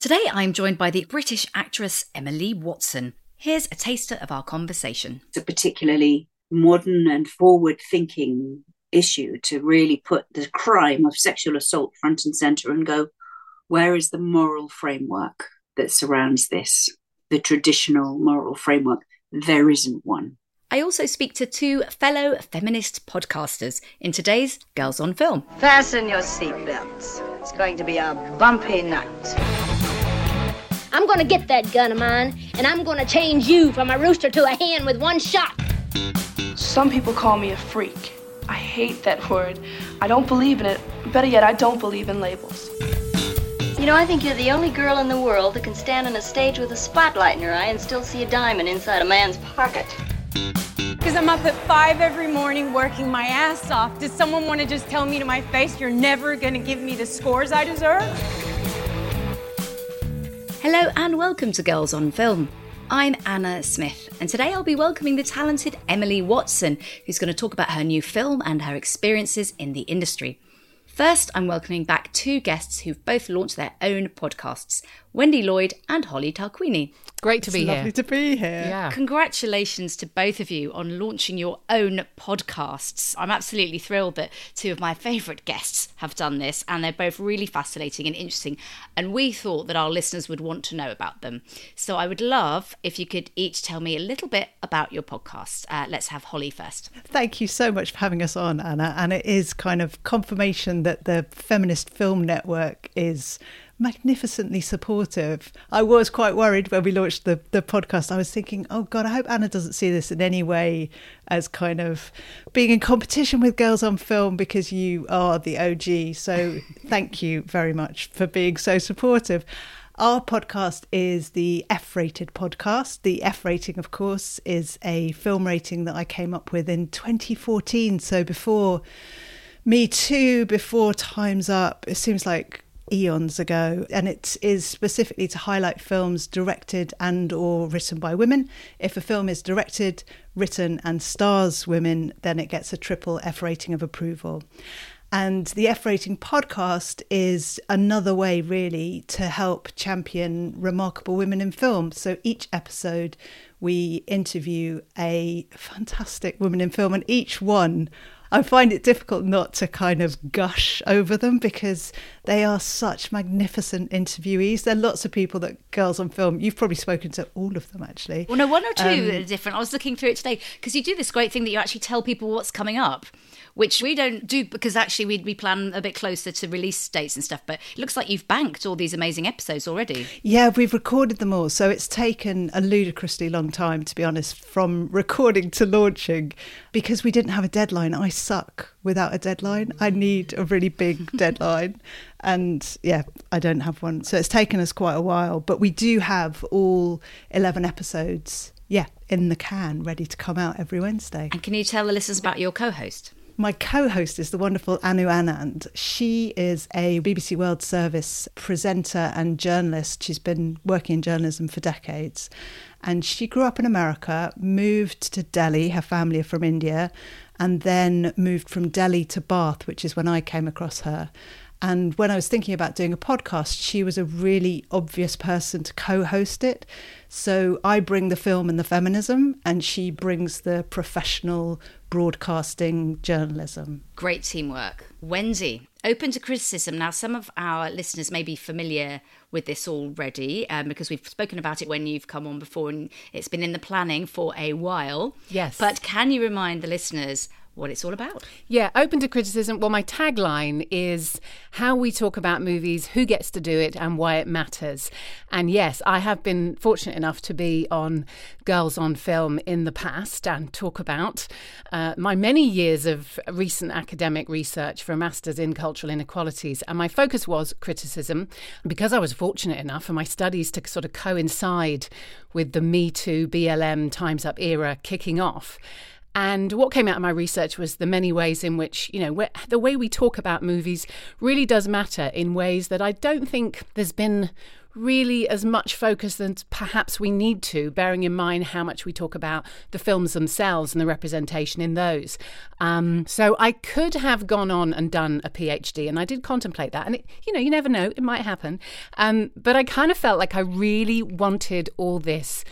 Today I'm joined by the British actress Emily Watson. Here's a taster of our conversation. It's a particularly modern and forward thinking issue to really put the crime of sexual assault front and center and go, where is the moral framework that surrounds this? The traditional moral framework. There isn't one. I also speak to two fellow feminist podcasters in today's Girls on Film. Fasten your seatbelts. It's going to be a bumpy night. I'm gonna get that gun of mine, and I'm gonna change you from a rooster to a hen with one shot. Some people call me a freak. I hate that word. I don't believe in it. Better yet, I don't believe in labels. You know, I think you're the only girl in the world that can stand on a stage with a spotlight in her eye and still see a diamond inside a man's pocket. Because I'm up at five every morning working my ass off. Does someone want to just tell me to my face you're never going to give me the scores I deserve? Hello and welcome to Girls on Film. I'm Anna Smith, and today I'll be welcoming the talented Emily Watson, who's going to talk about her new film and her experiences in the industry. First, I'm welcoming back two guests who've both launched their own podcasts Wendy Lloyd and Holly Tarquini. Great to be it's here. Lovely to be here. Yeah. Congratulations to both of you on launching your own podcasts. I'm absolutely thrilled that two of my favourite guests have done this, and they're both really fascinating and interesting. And we thought that our listeners would want to know about them. So I would love if you could each tell me a little bit about your podcast. Uh, let's have Holly first. Thank you so much for having us on, Anna. And it is kind of confirmation that the Feminist Film Network is magnificently supportive. I was quite worried when we launched the, the podcast. I was thinking, oh God, I hope Anna doesn't see this in any way as kind of being in competition with Girls on Film because you are the OG. So thank you very much for being so supportive. Our podcast is the F rated podcast. The F rating, of course, is a film rating that I came up with in 2014. So before Me Too, before Time's Up, it seems like eons ago and it is specifically to highlight films directed and or written by women if a film is directed written and stars women then it gets a triple f rating of approval and the F Rating podcast is another way, really, to help champion remarkable women in film. So each episode, we interview a fantastic woman in film, and each one I find it difficult not to kind of gush over them because they are such magnificent interviewees. There are lots of people that girls on film. You've probably spoken to all of them actually. Well, no, one or two um, are different. I was looking through it today because you do this great thing that you actually tell people what's coming up which we don't do because actually we we plan a bit closer to release dates and stuff. But it looks like you've banked all these amazing episodes already. Yeah, we've recorded them all, so it's taken a ludicrously long time to be honest from recording to launching because we didn't have a deadline. I suck without a deadline. I need a really big deadline. And yeah, I don't have one. So it's taken us quite a while, but we do have all 11 episodes, yeah, in the can, ready to come out every Wednesday. And can you tell the listeners about your co host? My co host is the wonderful Anu Anand. She is a BBC World Service presenter and journalist. She's been working in journalism for decades. And she grew up in America, moved to Delhi, her family are from India, and then moved from Delhi to Bath, which is when I came across her. And when I was thinking about doing a podcast, she was a really obvious person to co host it. So I bring the film and the feminism, and she brings the professional broadcasting journalism. Great teamwork. Wendy, open to criticism. Now, some of our listeners may be familiar with this already um, because we've spoken about it when you've come on before and it's been in the planning for a while. Yes. But can you remind the listeners what it's all about. Yeah, open to criticism. Well, my tagline is how we talk about movies, who gets to do it, and why it matters. And yes, I have been fortunate enough to be on Girls on Film in the past and talk about uh, my many years of recent academic research for a master's in cultural inequalities. And my focus was criticism because I was fortunate enough for my studies to sort of coincide with the Me Too, BLM, Time's Up era kicking off. And what came out of my research was the many ways in which, you know, the way we talk about movies really does matter in ways that I don't think there's been really as much focus as perhaps we need to, bearing in mind how much we talk about the films themselves and the representation in those. Um, so I could have gone on and done a PhD, and I did contemplate that. And it, you know, you never know, it might happen. Um, but I kind of felt like I really wanted all this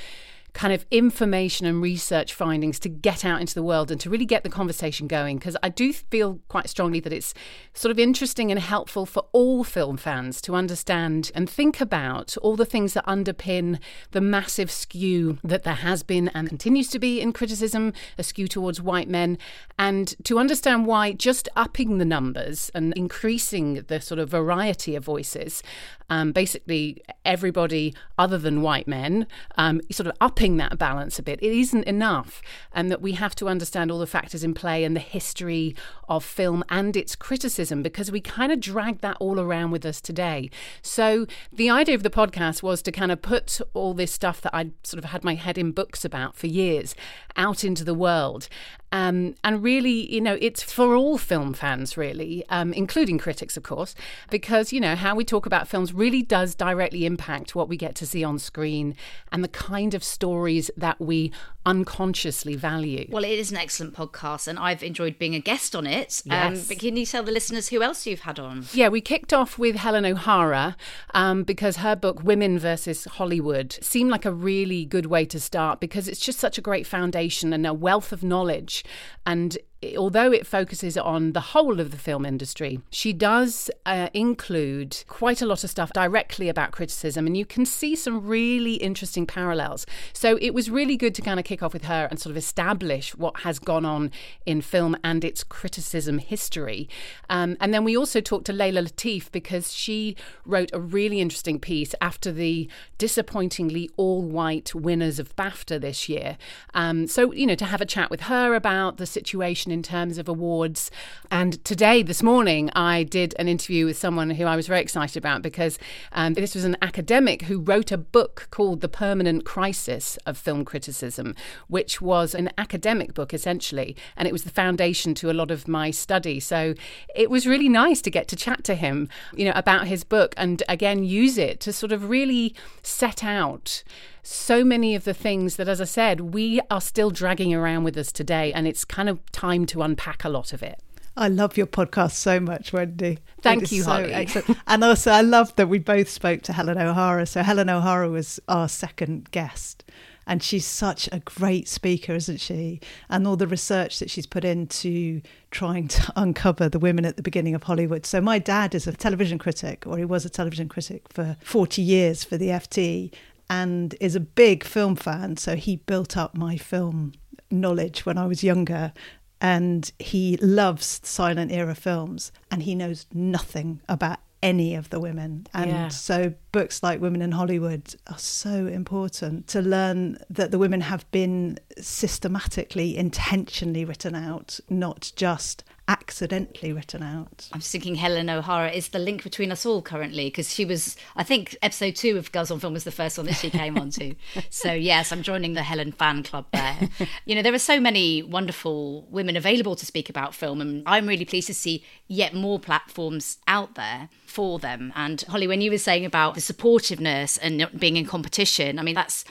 kind of information and research findings to get out into the world and to really get the conversation going. Because I do feel quite strongly that it's sort of interesting and helpful for all film fans to understand and think about all the things that underpin the massive skew that there has been and continues to be in criticism, a skew towards white men, and to understand why just upping the numbers and increasing the sort of variety of voices um, basically everybody other than white men, um, sort of upping that balance a bit. It isn't enough, and that we have to understand all the factors in play and the history of film and its criticism because we kind of drag that all around with us today. So the idea of the podcast was to kind of put all this stuff that I'd sort of had my head in books about for years out into the world. Um, and really, you know, it's for all film fans, really, um, including critics, of course, because, you know, how we talk about films really does directly impact what we get to see on screen and the kind of stories that we unconsciously value. Well, it is an excellent podcast, and I've enjoyed being a guest on it. Um, Yes. but can you tell the listeners who else you've had on? Yeah, we kicked off with Helen O'Hara um, because her book, Women versus Hollywood, seemed like a really good way to start because it's just such a great foundation and a wealth of knowledge. And although it focuses on the whole of the film industry, she does uh, include quite a lot of stuff directly about criticism, and you can see some really interesting parallels. So it was really good to kind of kick off with her and sort of establish what has gone on in film and its criticism history. Um, and then we also talked to Leila Latif because she wrote a really interesting piece after the disappointingly all white winners of BAFTA this year. Um, so, you know, to have a chat with her about the situation in terms of awards. And today, this morning, I did an interview with someone who I was very excited about because um, this was an academic who wrote a book called The Permanent Crisis of Film Criticism, which was an academic book essentially. And it was the foundation to a lot of my study. So it was really nice to get to chat to him, you know, about his book and again use it to sort of really set out so many of the things that, as I said, we are still dragging around with us today. And it's kind of time to unpack a lot of it. I love your podcast so much, Wendy. Thank you, so Holly. excellent. And also, I love that we both spoke to Helen O'Hara. So, Helen O'Hara was our second guest. And she's such a great speaker, isn't she? And all the research that she's put into trying to uncover the women at the beginning of Hollywood. So, my dad is a television critic, or he was a television critic for 40 years for the FT, and is a big film fan. So, he built up my film knowledge when I was younger and he loves silent era films and he knows nothing about any of the women and Yeah. so books like women in hollywood are so important to learn that the women have been systematically intentionally written out not just accidentally written out I'm thinking Helen O'Hara is the link between us all currently because she was, I think, episode two of Girls on Film was the first one that she came onto. So, yes, I'm joining the Helen fan club there. You know, there are so many wonderful women available to speak about film, and I'm really pleased to see yet more platforms out there for them. And Holly, when you were saying about the supportiveness and not being in competition, I mean, that's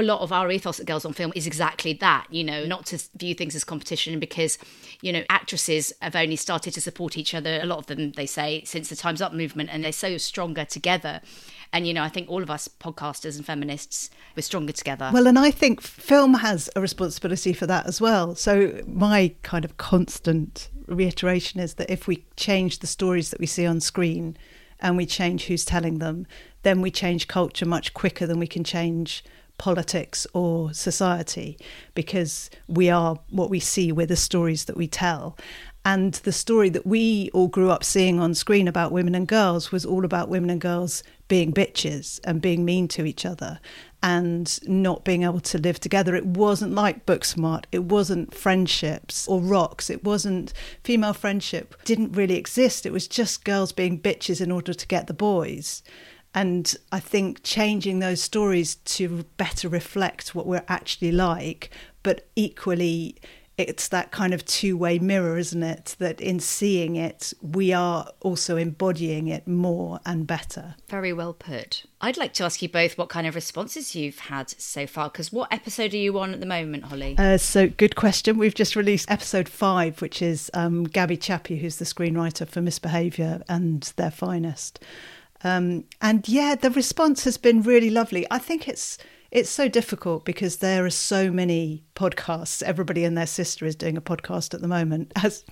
a lot of our ethos at Girls on Film is exactly that, you know, not to view things as competition because, you know, actresses have only started to support each other, a lot of them, they say, since the Time's Up movement, and they're so stronger together. And, you know, I think all of us podcasters and feminists, we're stronger together. Well, and I think film has a responsibility for that as well. So, my kind of constant reiteration is that if we change the stories that we see on screen and we change who's telling them, then we change culture much quicker than we can change politics or society because we are what we see, we're the stories that we tell. And the story that we all grew up seeing on screen about women and girls was all about women and girls being bitches and being mean to each other and not being able to live together. It wasn't like Booksmart. It wasn't friendships or rocks. It wasn't female friendship. Didn't really exist. It was just girls being bitches in order to get the boys. And I think changing those stories to better reflect what we're actually like, but equally it's that kind of two way mirror, isn't it? That in seeing it, we are also embodying it more and better. Very well put. I'd like to ask you both what kind of responses you've had so far, because what episode are you on at the moment, Holly? Uh, so, good question. We've just released episode five, which is um, Gaby Chiappe, who's the screenwriter for Misbehaviour and Their Finest. Um, and yeah, the response has been really lovely. I think it's it's so difficult because there are so many podcasts. Everybody and their sister is doing a podcast at the moment, as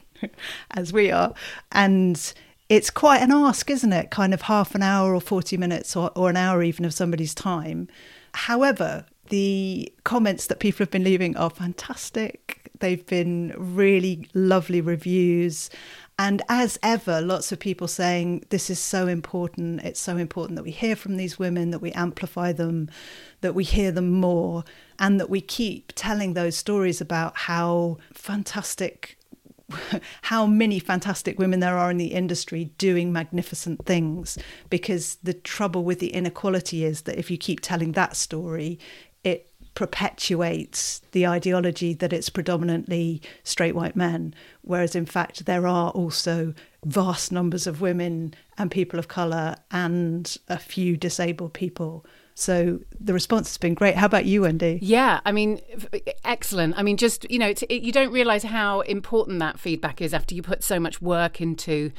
as we are, and it's quite an ask, isn't it? Kind of half an hour or forty minutes or, or an hour even of somebody's time. However, the comments that people have been leaving are fantastic. They've been really lovely reviews. And as ever, lots of people saying this is so important. It's so important that we hear from these women, that we amplify them, that we hear them more, and that we keep telling those stories about how fantastic. How many fantastic women there are in the industry doing magnificent things. Because the trouble with the inequality is that if you keep telling that story, perpetuates the ideology that it's predominantly straight white men, whereas in fact there are also vast numbers of women and people of colour and a few disabled people. So the response has been great. How about you, Wendy? Yeah, I mean, excellent. I mean, just, you know, it, you don't realise how important that feedback is after you put so much work into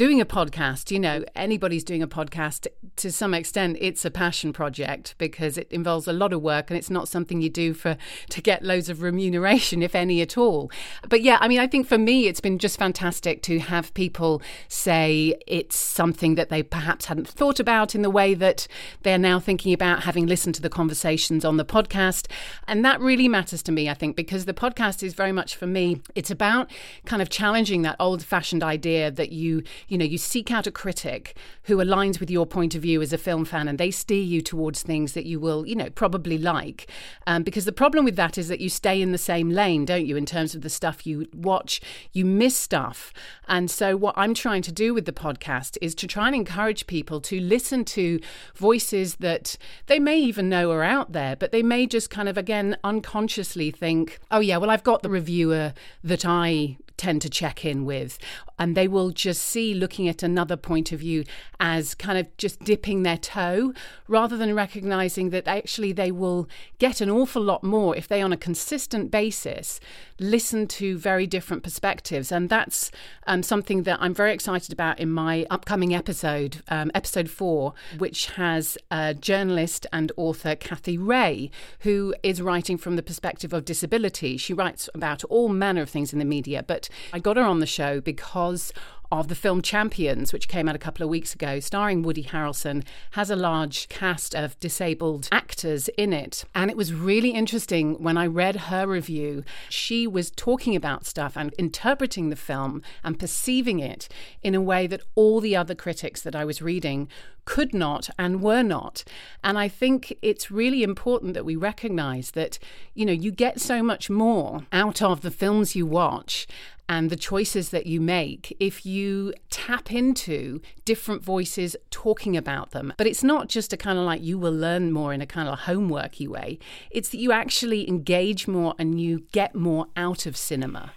doing a podcast, you know, anybody's doing a podcast to some extent, it's a passion project because it involves a lot of work and it's not something you do for to get loads of remuneration, if any at all. But yeah, I mean, I think for me, it's been just fantastic to have people say it's something that they perhaps hadn't thought about in the way that they're now thinking about having listened to the conversations on the podcast. And that really matters to me, I think, because the podcast is very much for me, it's about kind of challenging that old fashioned idea that you you know, you seek out a critic who aligns with your point of view as a film fan and they steer you towards things that you will, you know, probably like. Um, because the problem with that is that you stay in the same lane, don't you, in terms of the stuff you watch, you miss stuff. And so, what I'm trying to do with the podcast is to try and encourage people to listen to voices that they may even know are out there, but they may just kind of, again, unconsciously think, oh, yeah, well, I've got the reviewer that I tend to check in with. And they will just see looking at another point of view as kind of just dipping their toe rather than recognizing that actually they will get an awful lot more if they, on a consistent basis, listen to very different perspectives. And that's um, something that I'm very excited about in my upcoming episode, um, episode four, which has a journalist and author Cathy Reay, who is writing from the perspective of disability. She writes about all manner of things in the media, but I got her on the show because of the film Champions, which came out a couple of weeks ago, starring Woody Harrelson, has a large cast of disabled actors in it. And it was really interesting when I read her review. She was talking about stuff and interpreting the film and perceiving it in a way that all the other critics that I was reading could not and were not. And I think it's really important that we recognize that, you know, you get so much more out of the films you watch and the choices that you make if you tap into different voices talking about them. But it's not just a kind of like you will learn more in a kind of homeworky way, it's that you actually engage more and you get more out of cinema.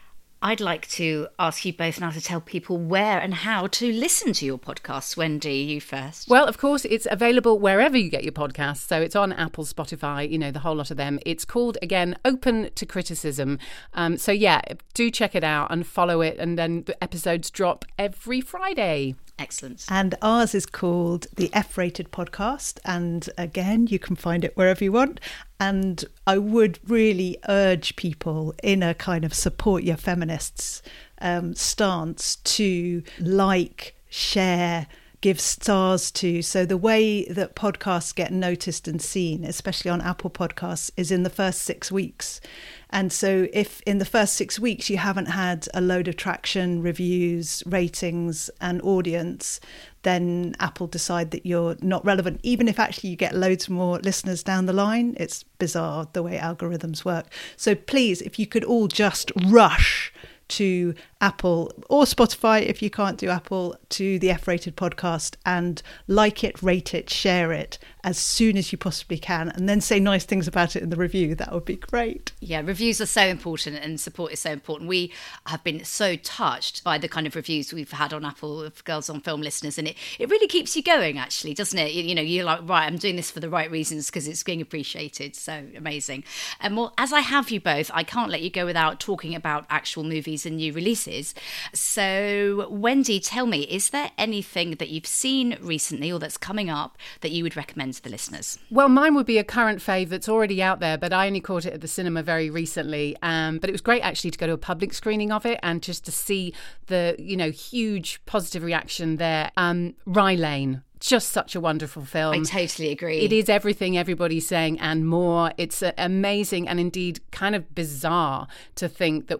I'd like to ask you both now to tell people where and how to listen to your podcasts. Wendy, you first. Well, of course, it's available wherever you get your podcasts. So it's on Apple, Spotify, you know, the whole lot of them. It's called, again, Open to Criticism. Um, so yeah, do check it out and follow it. And then the episodes drop every Friday. Excellent. And ours is called the F Rated Podcast. And again, you can find it wherever you want. And I would really urge people in a kind of support your feminists um, stance to like, share, give stars to. So the way that podcasts get noticed and seen, especially on Apple Podcasts, is in the first six weeks. And so, if in the first six weeks you haven't had a load of traction, reviews, ratings, and audience, then Apple decide that you're not relevant, even if actually you get loads more listeners down the line. It's bizarre the way algorithms work. So, please, if you could all just rush to Apple or Spotify if you can't do Apple to the F rated podcast and like it, rate it, share it, as soon as you possibly can and then say nice things about it in the review. That would be great. Yeah, reviews are so important and support is so important. We have been so touched by the kind of reviews we've had on Apple of Girls on Film listeners, and it, it really keeps you going, actually, doesn't it? You, you know, you're like, right, I'm doing this for the right reasons because it's being appreciated. So amazing. And well, as I have you both, I can't let you go without talking about actual movies and new releases. So, Wendy, tell me, is there anything that you've seen recently or that's coming up that you would recommend to the listeners? Well, mine would be a current fave that's already out there, but I only caught it at the cinema very recently. Um, but it was great actually to go to a public screening of it and just to see the you know huge positive reaction there. Um, Rye Lane just such a wonderful film. I totally agree. It is everything everybody's saying and more. It's uh, amazing and indeed kind of bizarre to think that,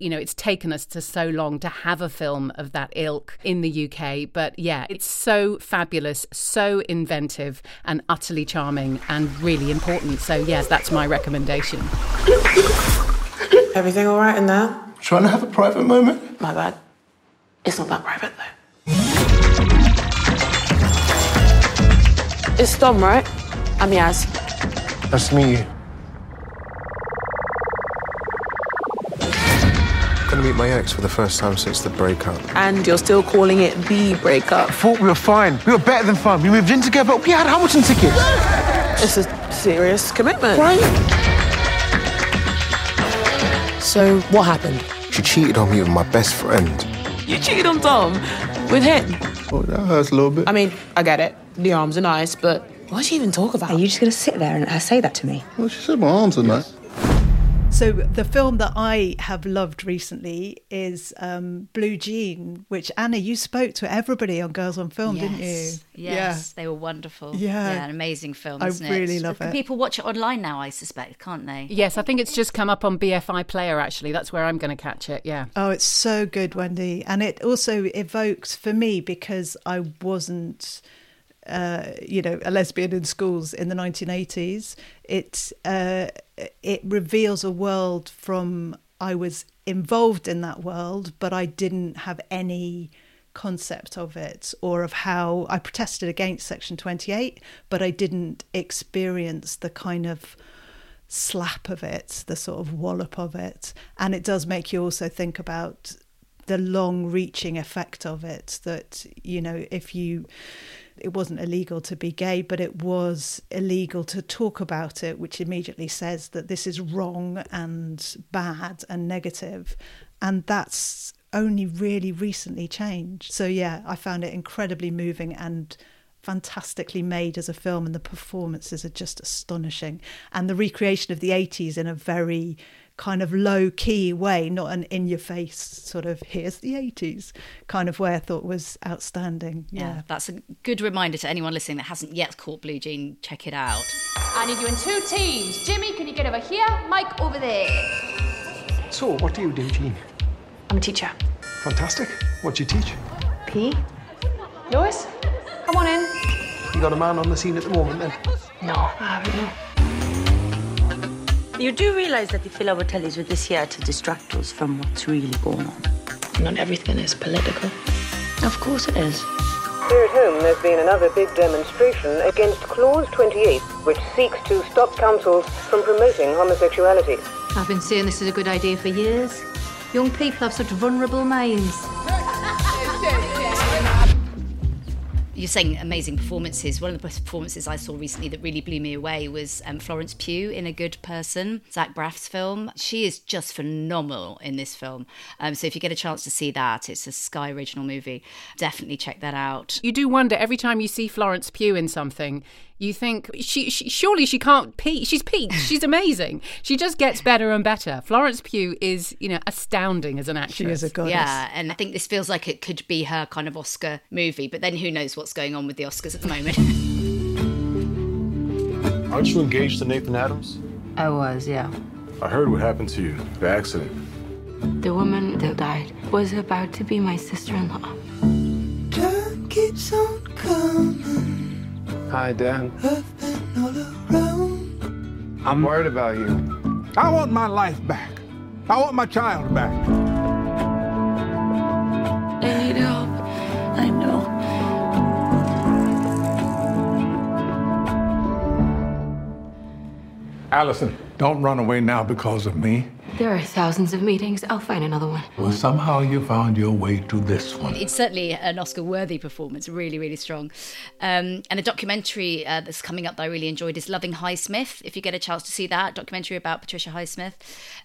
you know, it's taken us to so long to have a film of that ilk in the UK. But yeah, it's so fabulous, so inventive, and utterly charming and really important. So, yes, that's my recommendation. Everything all right in there? Trying to have a private moment? My bad. It's not that private, though. It's Dom, right? I'm Yaz. Nice to meet you. Gonna meet my ex for the first time since the breakup. And you're still calling it the breakup. Thought we were fine. We were better than fun. We moved in together. But we had Hamilton tickets. It's a serious commitment. Right? So, what happened? She cheated on me with my best friend. You cheated on Dom with him. Oh, that hurts a little bit. I mean, I get it. The arms are nice, but what'd she even talk about? Are you just going to sit there and let her say that to me? Well, she said my arms are nice. So the film that I have loved recently is um, Blue Jean, which Anna, you spoke to everybody on Girls on Film, yes. didn't you? Yes, they were wonderful. Yeah. yeah an amazing film. I isn't really it? love Can it. People watch it online now, I suspect, can't they? Yes, I think it's just come up on BFI Player, actually. That's where I'm going to catch it, yeah. Oh, it's so good, Wendy. And it also evokes for me because I wasn't. Uh, you know, a lesbian in schools in the 1980s. It uh, it reveals a world from I was involved in that world, but I didn't have any concept of it or of how I protested against Section 28, but I didn't experience the kind of slap of it, the sort of wallop of it. And it does make you also think about the long reaching effect of it that, you know, if you it wasn't illegal to be gay, but it was illegal to talk about it, which immediately says that this is wrong and bad and negative. And that's only really recently changed. So, yeah, I found it incredibly moving and fantastically made as a film, and the performances are just astonishing. And the recreation of the 80s in a very kind of low key way, not an in your face sort of here's the 80s kind of way I thought was outstanding. Yeah. Yeah. that's a good reminder to anyone listening that hasn't yet caught Blue Jean. Check it out. I need you in two teams. Jimmy, can you get over here? Mike, over there. So, what do you do, Jean? I'm a teacher. Fantastic. What do you teach? P. Lewis, come on in. You got a man on the scene at the moment, then? No, I haven't. No. You do realise that the filler will tell this here to distract us from what's really going on. Not everything is political. Of course it is. Here at home, there's been another big demonstration against Clause 28, which seeks to stop councils from promoting homosexuality. I've been saying this is a good idea for years. Young people have such vulnerable minds. You're saying amazing performances. One of the best performances I saw recently that really blew me away was um, Florence Pugh in A Good Person, Zach Braff's film. She is just phenomenal in this film. Um, so if you get a chance to see that, it's a Sky original movie. Definitely check that out. You do wonder every time you see Florence Pugh in something, you think she, she surely she can't peak. She's peaked. She's amazing. She just gets better and better. Florence Pugh is, you know, astounding as an actress. She is a goddess. Yeah, and I think this feels like it could be her kind of Oscar movie, but then who knows what's going on with the Oscars at the moment. Aren't you engaged to Nathan Adams? I was, yeah. I heard what happened to you, the accident. The woman that died was about to be my sister in law. Time keeps on coming. Hi, Dan. I'm worried about you. I want my life back. I want my child back. I need help. I know. Allison, don't run away now because of me. There are thousands of meetings. I'll find another one. Well, somehow you found your way to this one. It's certainly an Oscar worthy performance, really, really strong. Um, and a documentary uh, that's coming up that I really enjoyed is Loving Highsmith. If you get a chance to see that, documentary about Patricia Highsmith.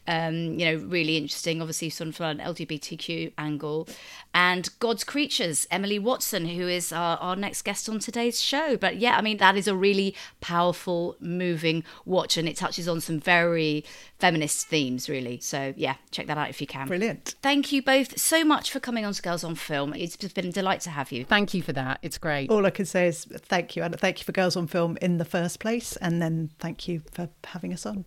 Um, you know, really interesting, obviously, sort of from an LGBTQ angle. And God's Creatures, Emily Watson, who is our, our next guest on today's show. But yeah, I mean, that is a really powerful, moving watch, and it touches on some very feminist themes, really. So yeah, check that out if you can. Brilliant. Thank you both so much for coming on to Girls on Film. It's been a delight to have you. Thank you for that. It's great. All I can say is thank you, and thank you for Girls on Film in the first place, and then thank you for having us on.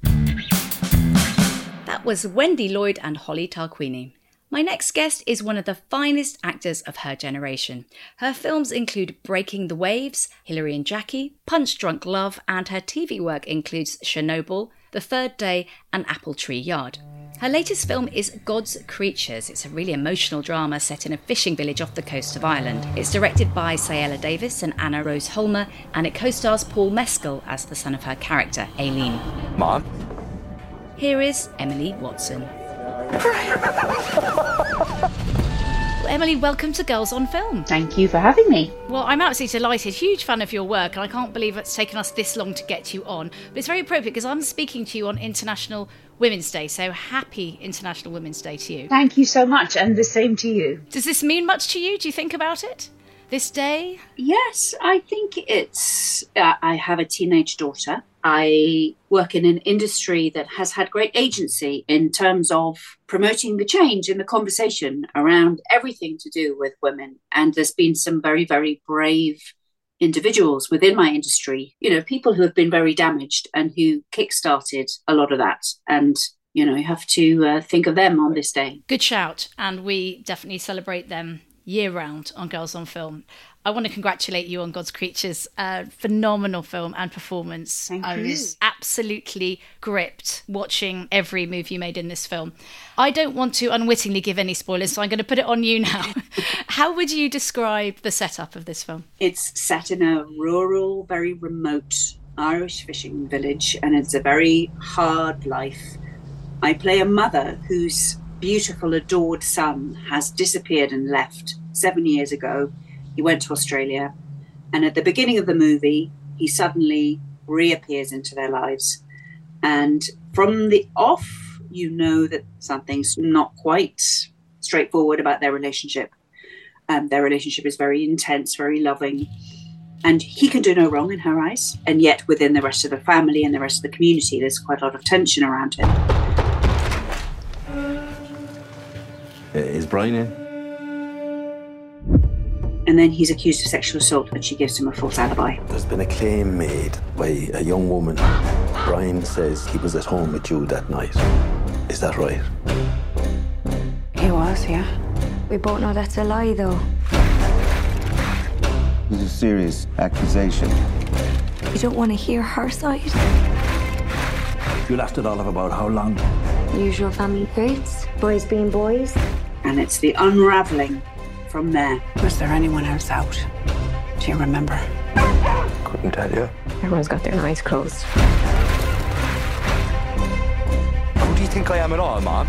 That was Wendy Lloyd and Holly Tarquini. My next guest is one of the finest actors of her generation. Her films include Breaking the Waves, Hilary and Jackie, Punch Drunk Love, and her TV work includes Chernobyl, The Third Day, and Apple Tree Yard. Her latest film is God's Creatures. It's a really emotional drama set in a fishing village off the coast of Ireland. It's directed by Saela Davis and Anna Rose Holmer, and it co stars Paul Mescal as the son of her character, Aileen. Mom? Here is Emily Watson. Emily, welcome to Girls on Film. Thank you for having me. Well, I'm absolutely delighted. Huge fan of your work, and I can't believe it's taken us this long to get you on. But it's very appropriate because I'm speaking to you on International Women's Day. So happy International Women's Day to you. Thank you so much, and the same to you. Does this mean much to you? Do you think about it? This day? Yes, I think it's. Uh, I have a teenage daughter. I work in an industry that has had great agency in terms of promoting the change in the conversation around everything to do with women. And there's been some very, very brave individuals within my industry, you know, people who have been very damaged and who kickstarted a lot of that. And you know, you have to uh, think of them on this day. Good shout. And we definitely celebrate them year round on Girls on Film. I want to congratulate you on God's Creatures. Uh, phenomenal film and performance. Thank I you. was absolutely gripped watching every move you made in this film. I don't want to unwittingly give any spoilers, so I'm going to put it on you now. How would you describe the setup of this film? It's set in a rural, very remote Irish fishing village, and it's a very hard life. I play a mother whose beautiful, adored son has disappeared and left seven years ago. He went to Australia, and at the beginning of the movie, he suddenly reappears into their lives. And from the off, you know that something's not quite straightforward about their relationship. Um, their relationship is very intense, very loving. And he can do no wrong in her eyes. And yet, within the rest of the family and the rest of the community, there's quite a lot of tension around him. Is Brian in? And then he's accused of sexual assault, and she gives him a false alibi. There's been a claim made by a young woman. Brian says he was at home with you that night. Is that right? He was, yeah. We both know that's a lie, though. It's a serious accusation. You don't want to hear her side? You lasted all of about how long? Usual family traits. Boys being boys. And it's the unraveling from there. Was there anyone else out? Do you remember? Couldn't tell you. Everyone's got their eyes closed. Who do you think I am at all, Mom?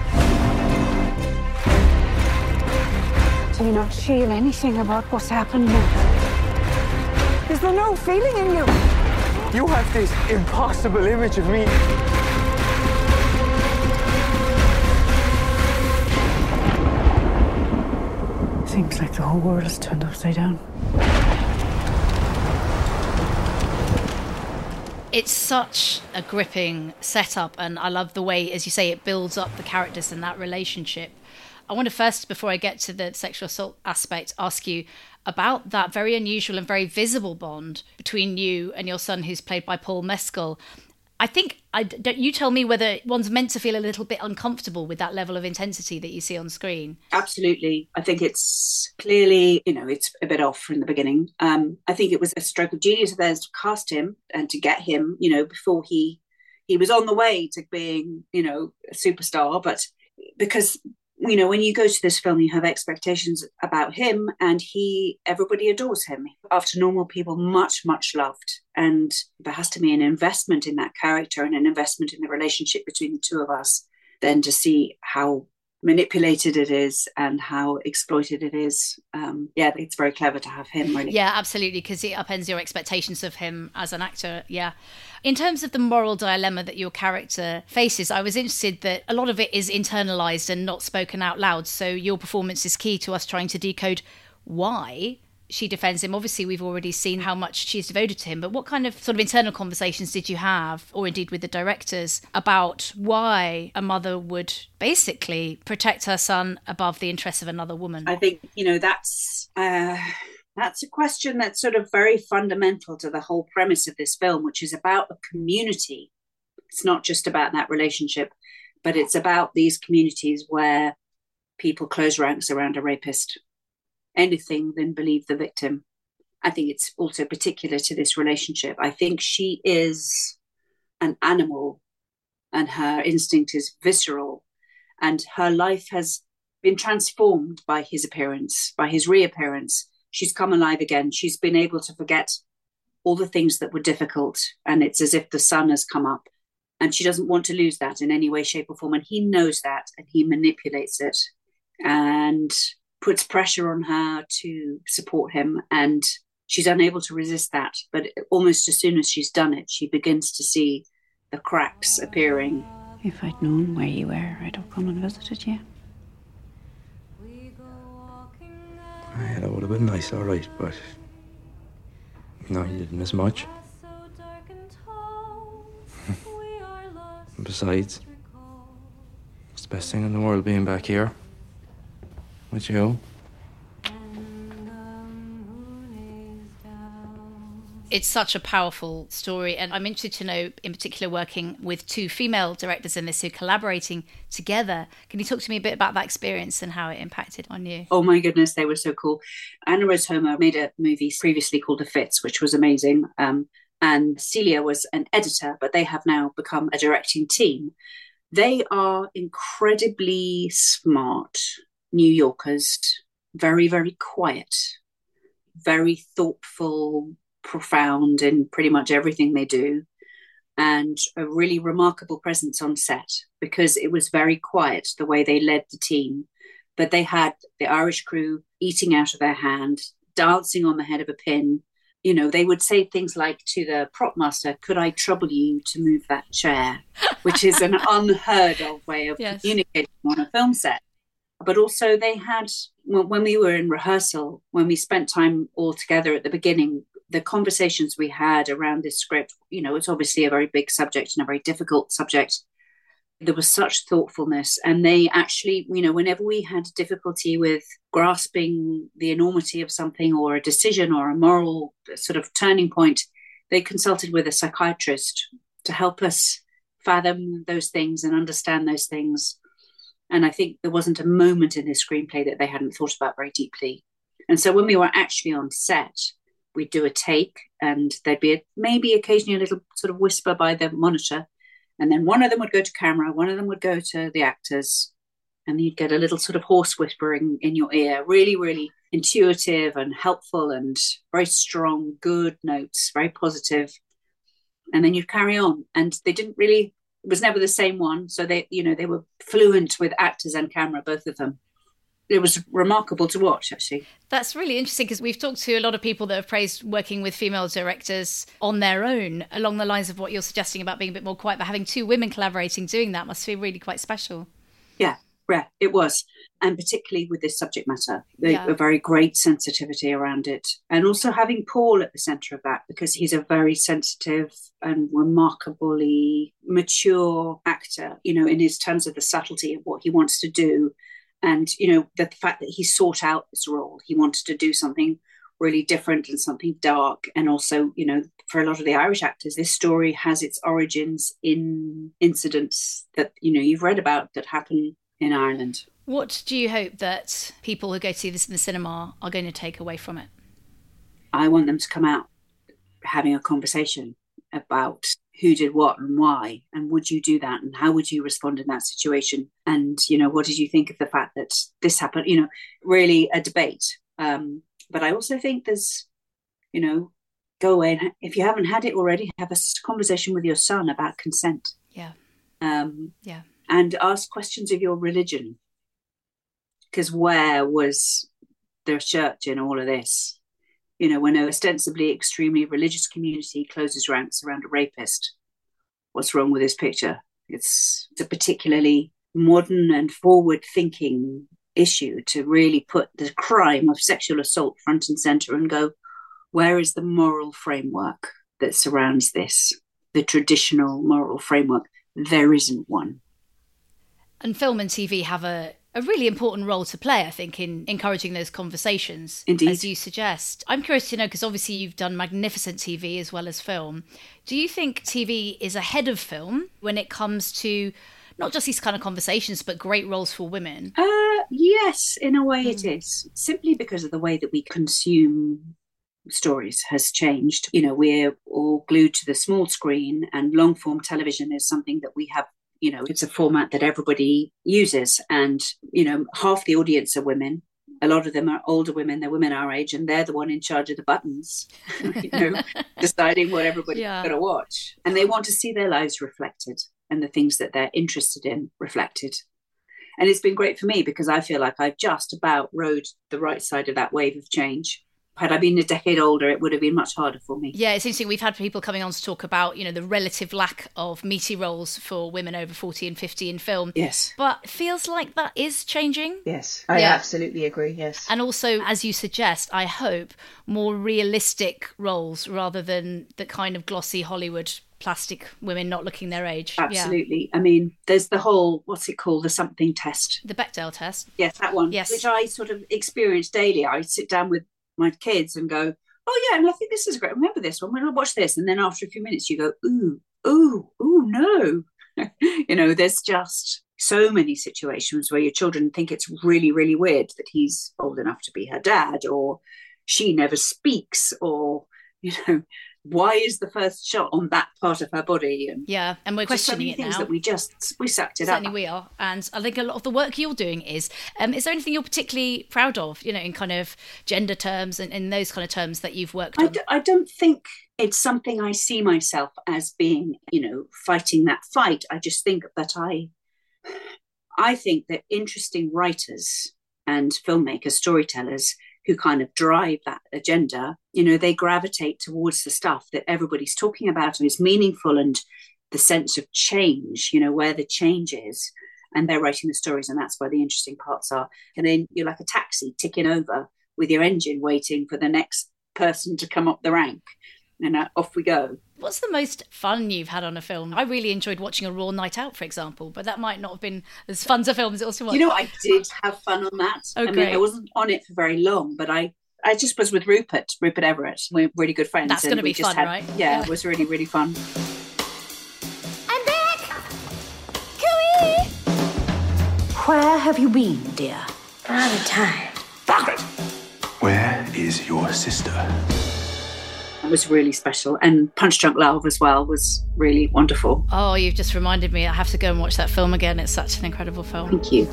Do you not feel anything about what's happened now? Is there no feeling in you? You have this impossible image of me. The whole world has turned upside down. It's such a gripping setup, and I love the way, as you say, it builds up the characters and that relationship. I want to first, before I get to the sexual assault aspect, ask you about that very unusual and very visible bond between you and your son, who's played by Paul Mescal. I think I don't. You tell me whether one's meant to feel a little bit uncomfortable with that level of intensity that you see on screen. Absolutely. I think it's clearly, you know, it's a bit off from the beginning. Um, I think it was a stroke of genius of theirs to cast him and to get him, you know, before he he was on the way to being, you know, a superstar, but because you know, when you go to this film, you have expectations about him, and he, everybody adores him. After Normal People, much, much loved. And there has to be an investment in that character and an investment in the relationship between the two of us, then to see how manipulated it is and how exploited it is. Um, yeah, it's very clever to have him really. Yeah, absolutely, because it upends your expectations of him as an actor. Yeah. In terms of the moral dilemma that your character faces, I was interested that a lot of it is internalized and not spoken out loud. So your performance is key to us trying to decode why she defends him. Obviously, we've already seen how much she's devoted to him, but what kind of sort of internal conversations did you have, or indeed with the directors, about why a mother would basically protect her son above the interests of another woman? I think, you know, that's. Uh... That's a question that's sort of very fundamental to the whole premise of this film, which is about a community. It's not just about that relationship, but it's about these communities where people close ranks around a rapist anything than believe the victim. I think it's also particular to this relationship. I think she is an animal and her instinct is visceral, and her life has been transformed by his appearance, by his reappearance. She's come alive again. She's been able to forget all the things that were difficult, and it's as if the sun has come up. And she doesn't want to lose that in any way, shape, or form. And he knows that, and he manipulates it. And puts pressure on her to support him and she's unable to resist that. But almost as soon as she's done it she begins to see the cracks appearing. If i'd known where you were i'd have come and visited you. Yeah, that would have been nice all right but no you didn't miss much. Besides it's the best thing in the world being back here with you. It's such a powerful story, and I'm interested to know, in particular, working with two female directors in this who are collaborating together. Can you talk to me a bit about that experience and how it impacted on you? Oh my goodness, they were so cool. Anna Rose Holmer made a movie previously called The Fits, which was amazing. Um, and Celia was an editor, but they have now become a directing team. They are incredibly smart New Yorkers, very, very quiet, very thoughtful, profound in pretty much everything they do, and a really remarkable presence on set because it was very quiet the way they led the team. But they had the Irish crew eating out of their hand, dancing on the head of a pin. You know, they would say things like to the prop master, Could I trouble you to move that chair? Which is an unheard of way of yes. communicating on a film set but also they had when we were in rehearsal when we spent time all together at the beginning the conversations we had around this script you know it's obviously a very big subject and a very difficult subject. There was such thoughtfulness and they actually you know whenever we had difficulty with grasping the enormity of something or a decision or a moral sort of turning point they consulted with a psychiatrist to help us fathom those things and understand those things and I think there wasn't a moment in this screenplay that they hadn't thought about very deeply. And so when we were actually on set, we'd do a take and there'd be a, maybe occasionally a little sort of whisper by the monitor. And then one of them would go to camera, one of them would go to the actors, and you'd get a little sort of horse whispering in your ear, really, really intuitive and helpful and very strong, good notes, very positive. And then you'd carry on. And they didn't really it was never the same one. So they, you know, they were fluent with actors and camera, both of them. It was remarkable to watch, actually. That's really interesting because we've talked to a lot of people that have praised working with female directors on their own, along the lines of what you're suggesting about being a bit more quiet. But having two women collaborating doing that must be really quite special. Yeah, yeah, it was. And particularly with this subject matter, yeah. a very great sensitivity around it. And also having Paul at the centre of that, because he's a very sensitive and remarkably mature actor, you know, in his terms of the subtlety of what he wants to do. And, you know, the fact that he sought out this role, he wanted to do something really different and something dark. And also, you know, for a lot of the Irish actors, this story has its origins in incidents that, you know, you've read about that happen in Ireland. What do you hope that people who go to see this in the cinema are going to take away from it? I want them to come out having a conversation about who did what and why and would you do that and how would you respond in that situation? And you know what did you think of the fact that this happened? You know really a debate. Um but i also think there's you know go away and if you haven't had it already have a conversation with your son about consent. Yeah. Um yeah. and ask questions of your religion. Because where was the church in all of this you know, when an ostensibly extremely religious community closes ranks around a rapist, what's wrong with this picture? It's, it's a particularly modern and forward thinking issue to really put the crime of sexual assault front and center and go, where is the moral framework that surrounds this? The traditional moral framework. There isn't one. And film and TV have a a really important role to play, I think, in encouraging those conversations, Indeed. as you suggest. I'm curious to know because obviously you've done magnificent TV as well as film. Do you think TV is ahead of film when it comes to not just these kind of conversations, but great roles for women? Uh, yes, in a way mm. it is. Simply because of the way that we consume stories has changed. You know, we're all glued to the small screen, and long form television is something that we have you know it's a format that everybody uses. And you know half the audience are women. A lot of them are older women. They're women our age and they're the one in charge of the buttons you know deciding what everybody's yeah. going to watch. And they want to see their lives reflected and the things that they're interested in reflected. And it's been great for me because i feel like i've just about rode the right side of that wave of change had I been a decade older, it would have been much harder for me. Yeah, it's interesting. We've had people coming on to talk about, you know, the relative lack of meaty roles for women over 40 and 50 in film. Yes. But it feels like that is changing. Yes, I yeah. absolutely agree. Yes. And also, as you suggest, I hope more realistic roles rather than the kind of glossy Hollywood plastic women not looking their age. Absolutely. Yeah. I mean, there's the whole what's it called, the something test, the Bechdel test. Yes, that one. Yes, which I sort of experience daily. I sit down with my kids and go, oh yeah, and I think this is great. Remember this one when I watch this, and then after a few minutes you go, ooh, ooh, ooh, no. you know, there's just so many situations where your children think it's really, really weird that he's old enough to be her dad, or she never speaks, or you know, why is the first shot on that part of her body? And yeah, and we're questioning it things now. that we just we sucked it Certainly up. we are, and I think a lot of the work you're doing is. Um, is there anything you're particularly proud of? You know, in kind of gender terms and in those kind of terms that you've worked I on. D- I don't think it's something I see myself as being, you know, fighting that fight. I just think that I, I think that interesting writers and filmmakers, storytellers who kind of drive that agenda, you know, they gravitate towards the stuff that everybody's talking about and is meaningful and the sense of change, you know, where the change is. And they're writing the stories, and that's where the interesting parts are. And then you're like a taxi ticking over with your engine waiting for the next person to come up the rank. And uh, off we go. What's the most fun you've had on a film? I really enjoyed watching a Royal Night Out, for example, but that might not have been as fun to film as it was. You know, I did have fun on that. Oh, I mean, great. I wasn't on it for very long, but I, I just was with Rupert, Rupert Everett. We're really good friends. That's going to be fun, had- right? Yeah, it was really, really fun. I'm back! Cooey! Where have you been, dear? Rather tired. Where is your sister? It was really special. And Punch Drunk Love as well was really wonderful. Oh, you've just reminded me. I have to go and watch that film again. It's such an incredible film. Thank you.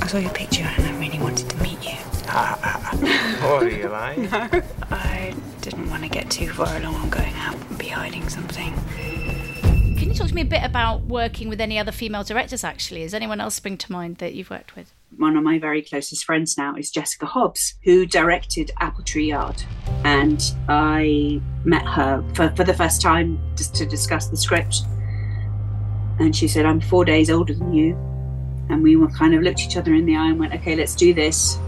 I saw your picture and I really wanted to meet you. what oh, are you lying? No, I didn't want to get too far along on going out and be hiding something. Can you talk to me a bit about working with any other female directors, actually? Is anyone else spring to mind that you've worked with? One of my very closest friends now is Jessica Hobbs, who directed Apple Tree Yard. And I met her for, for the first time just to discuss the script. And she said, I'm four days older than you. And we were kind of looked each other in the eye and went, okay, let's do this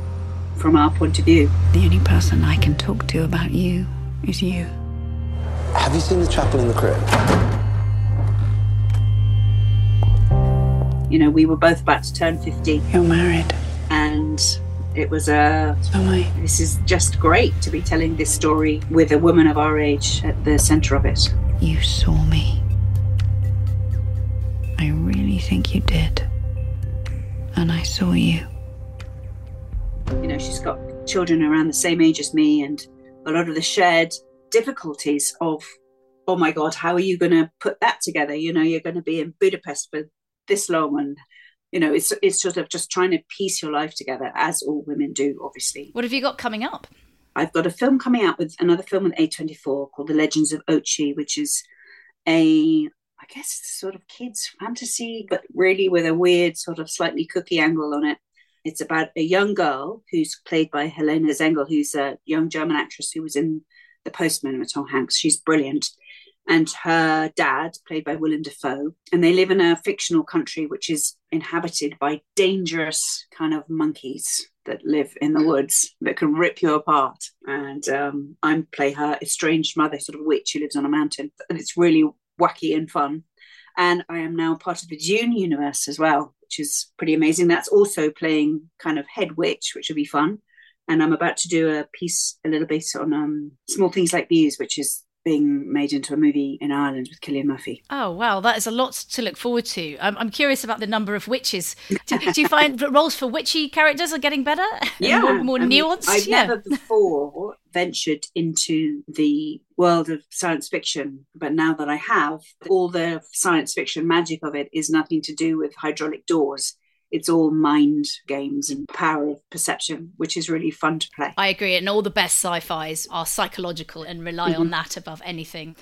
from our point of view. The only person I can talk to about you is you. Have you seen the chapel in the crypt? You know, we were both about to turn 50. You're married. And it was a. So am I. This is just great to be telling this story with a woman of our age at the centre of it. You saw me. I really think you did. And I saw you. You know, she's got children around the same age as me, and a lot of the shared difficulties of oh my God, how are you going to put that together? You know, you're going to be in Budapest for this long and you know it's it's sort of just trying to piece your life together as all women do obviously What have you got coming up? I've got a film coming out with another film with A24 called The Legends of Ochi, which is a, I guess sort of kids fantasy, but really with a weird sort of slightly cookie angle on it. It's about a young girl who's played by Helena Zengel, who's a young German actress who was in The Postman with Tom Hanks. She's brilliant. And her dad, played by Willem Dafoe, and they live in a fictional country which is inhabited by dangerous kind of monkeys that live in the woods that can rip you apart. And um, I play her estranged mother, sort of witch who lives on a mountain. And it's really wacky and fun. And I am now part of the Dune universe as well, which is pretty amazing. That's also playing kind of head witch, which will be fun. And I'm about to do a piece a little bit on um, small things like these, which is being made into a movie in Ireland with Cillian Murphy. Oh wow, that is a lot to look forward to. I'm, I'm curious about the number of witches. Do, do you find that roles for witchy characters are getting better? Yeah, more, more I mean, nuanced. I've yeah. never before ventured into the world of science fiction, but now that I have, all the science fiction magic of it is nothing to do with hydraulic doors. It's all mind games and power of perception, which is really fun to play. I agree, and all the best sci-fis are psychological and rely on Mhm. that above anything.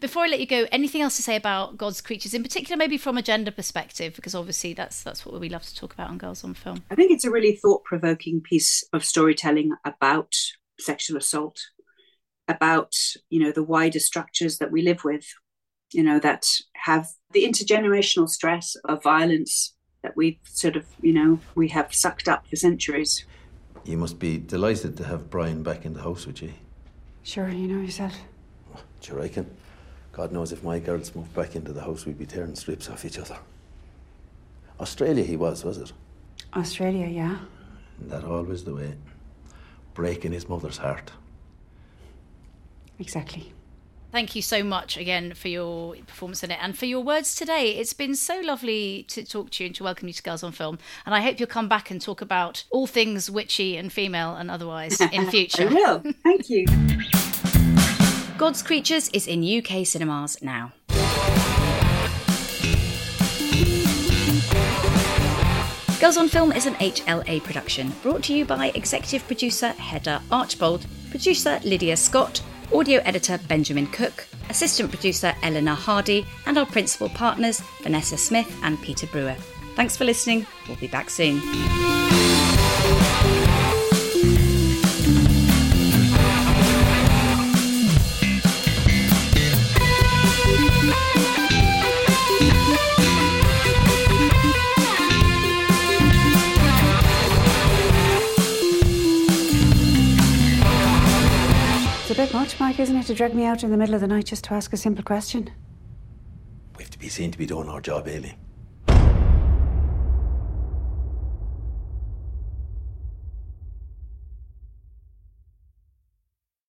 Before I let you go, anything else to say about God's creatures, in particular, maybe from a gender perspective, because obviously that's that's what we love to talk about on Girls on Film. I think it's a really thought provoking piece of storytelling about sexual assault, about, you know, the wider structures that we live with, you know, that have the intergenerational stress of violence that we've sort of, you know, we have sucked up for centuries. You must be delighted to have Brian back in the house with you. Sure, you know yourself. Sure, I can. God knows if my girls moved back into the house, we'd be tearing strips off each other. Australia, he was, was it? Australia, yeah. And that always the way. Breaking his mother's heart. Exactly. Thank you so much again for your performance in it and for your words today. It's been so lovely to talk to you and to welcome you to Girls on Film. And I hope you'll come back and talk about all things witchy and female and otherwise in future. I will. Thank you. God's Creatures is in UK cinemas now. Girls on Film is an HLA production brought to you by executive producer Hedda Archbold, producer Lydia Scott, audio editor Benjamin Cook, assistant producer Eleanor Hardy, and our principal partners Vanessa Smith and Peter Brewer. Thanks for listening. We'll be back soon. Mike, isn't it, to drag me out in the middle of the night just to ask a simple question? We have to be seen to be doing our job, Ailey.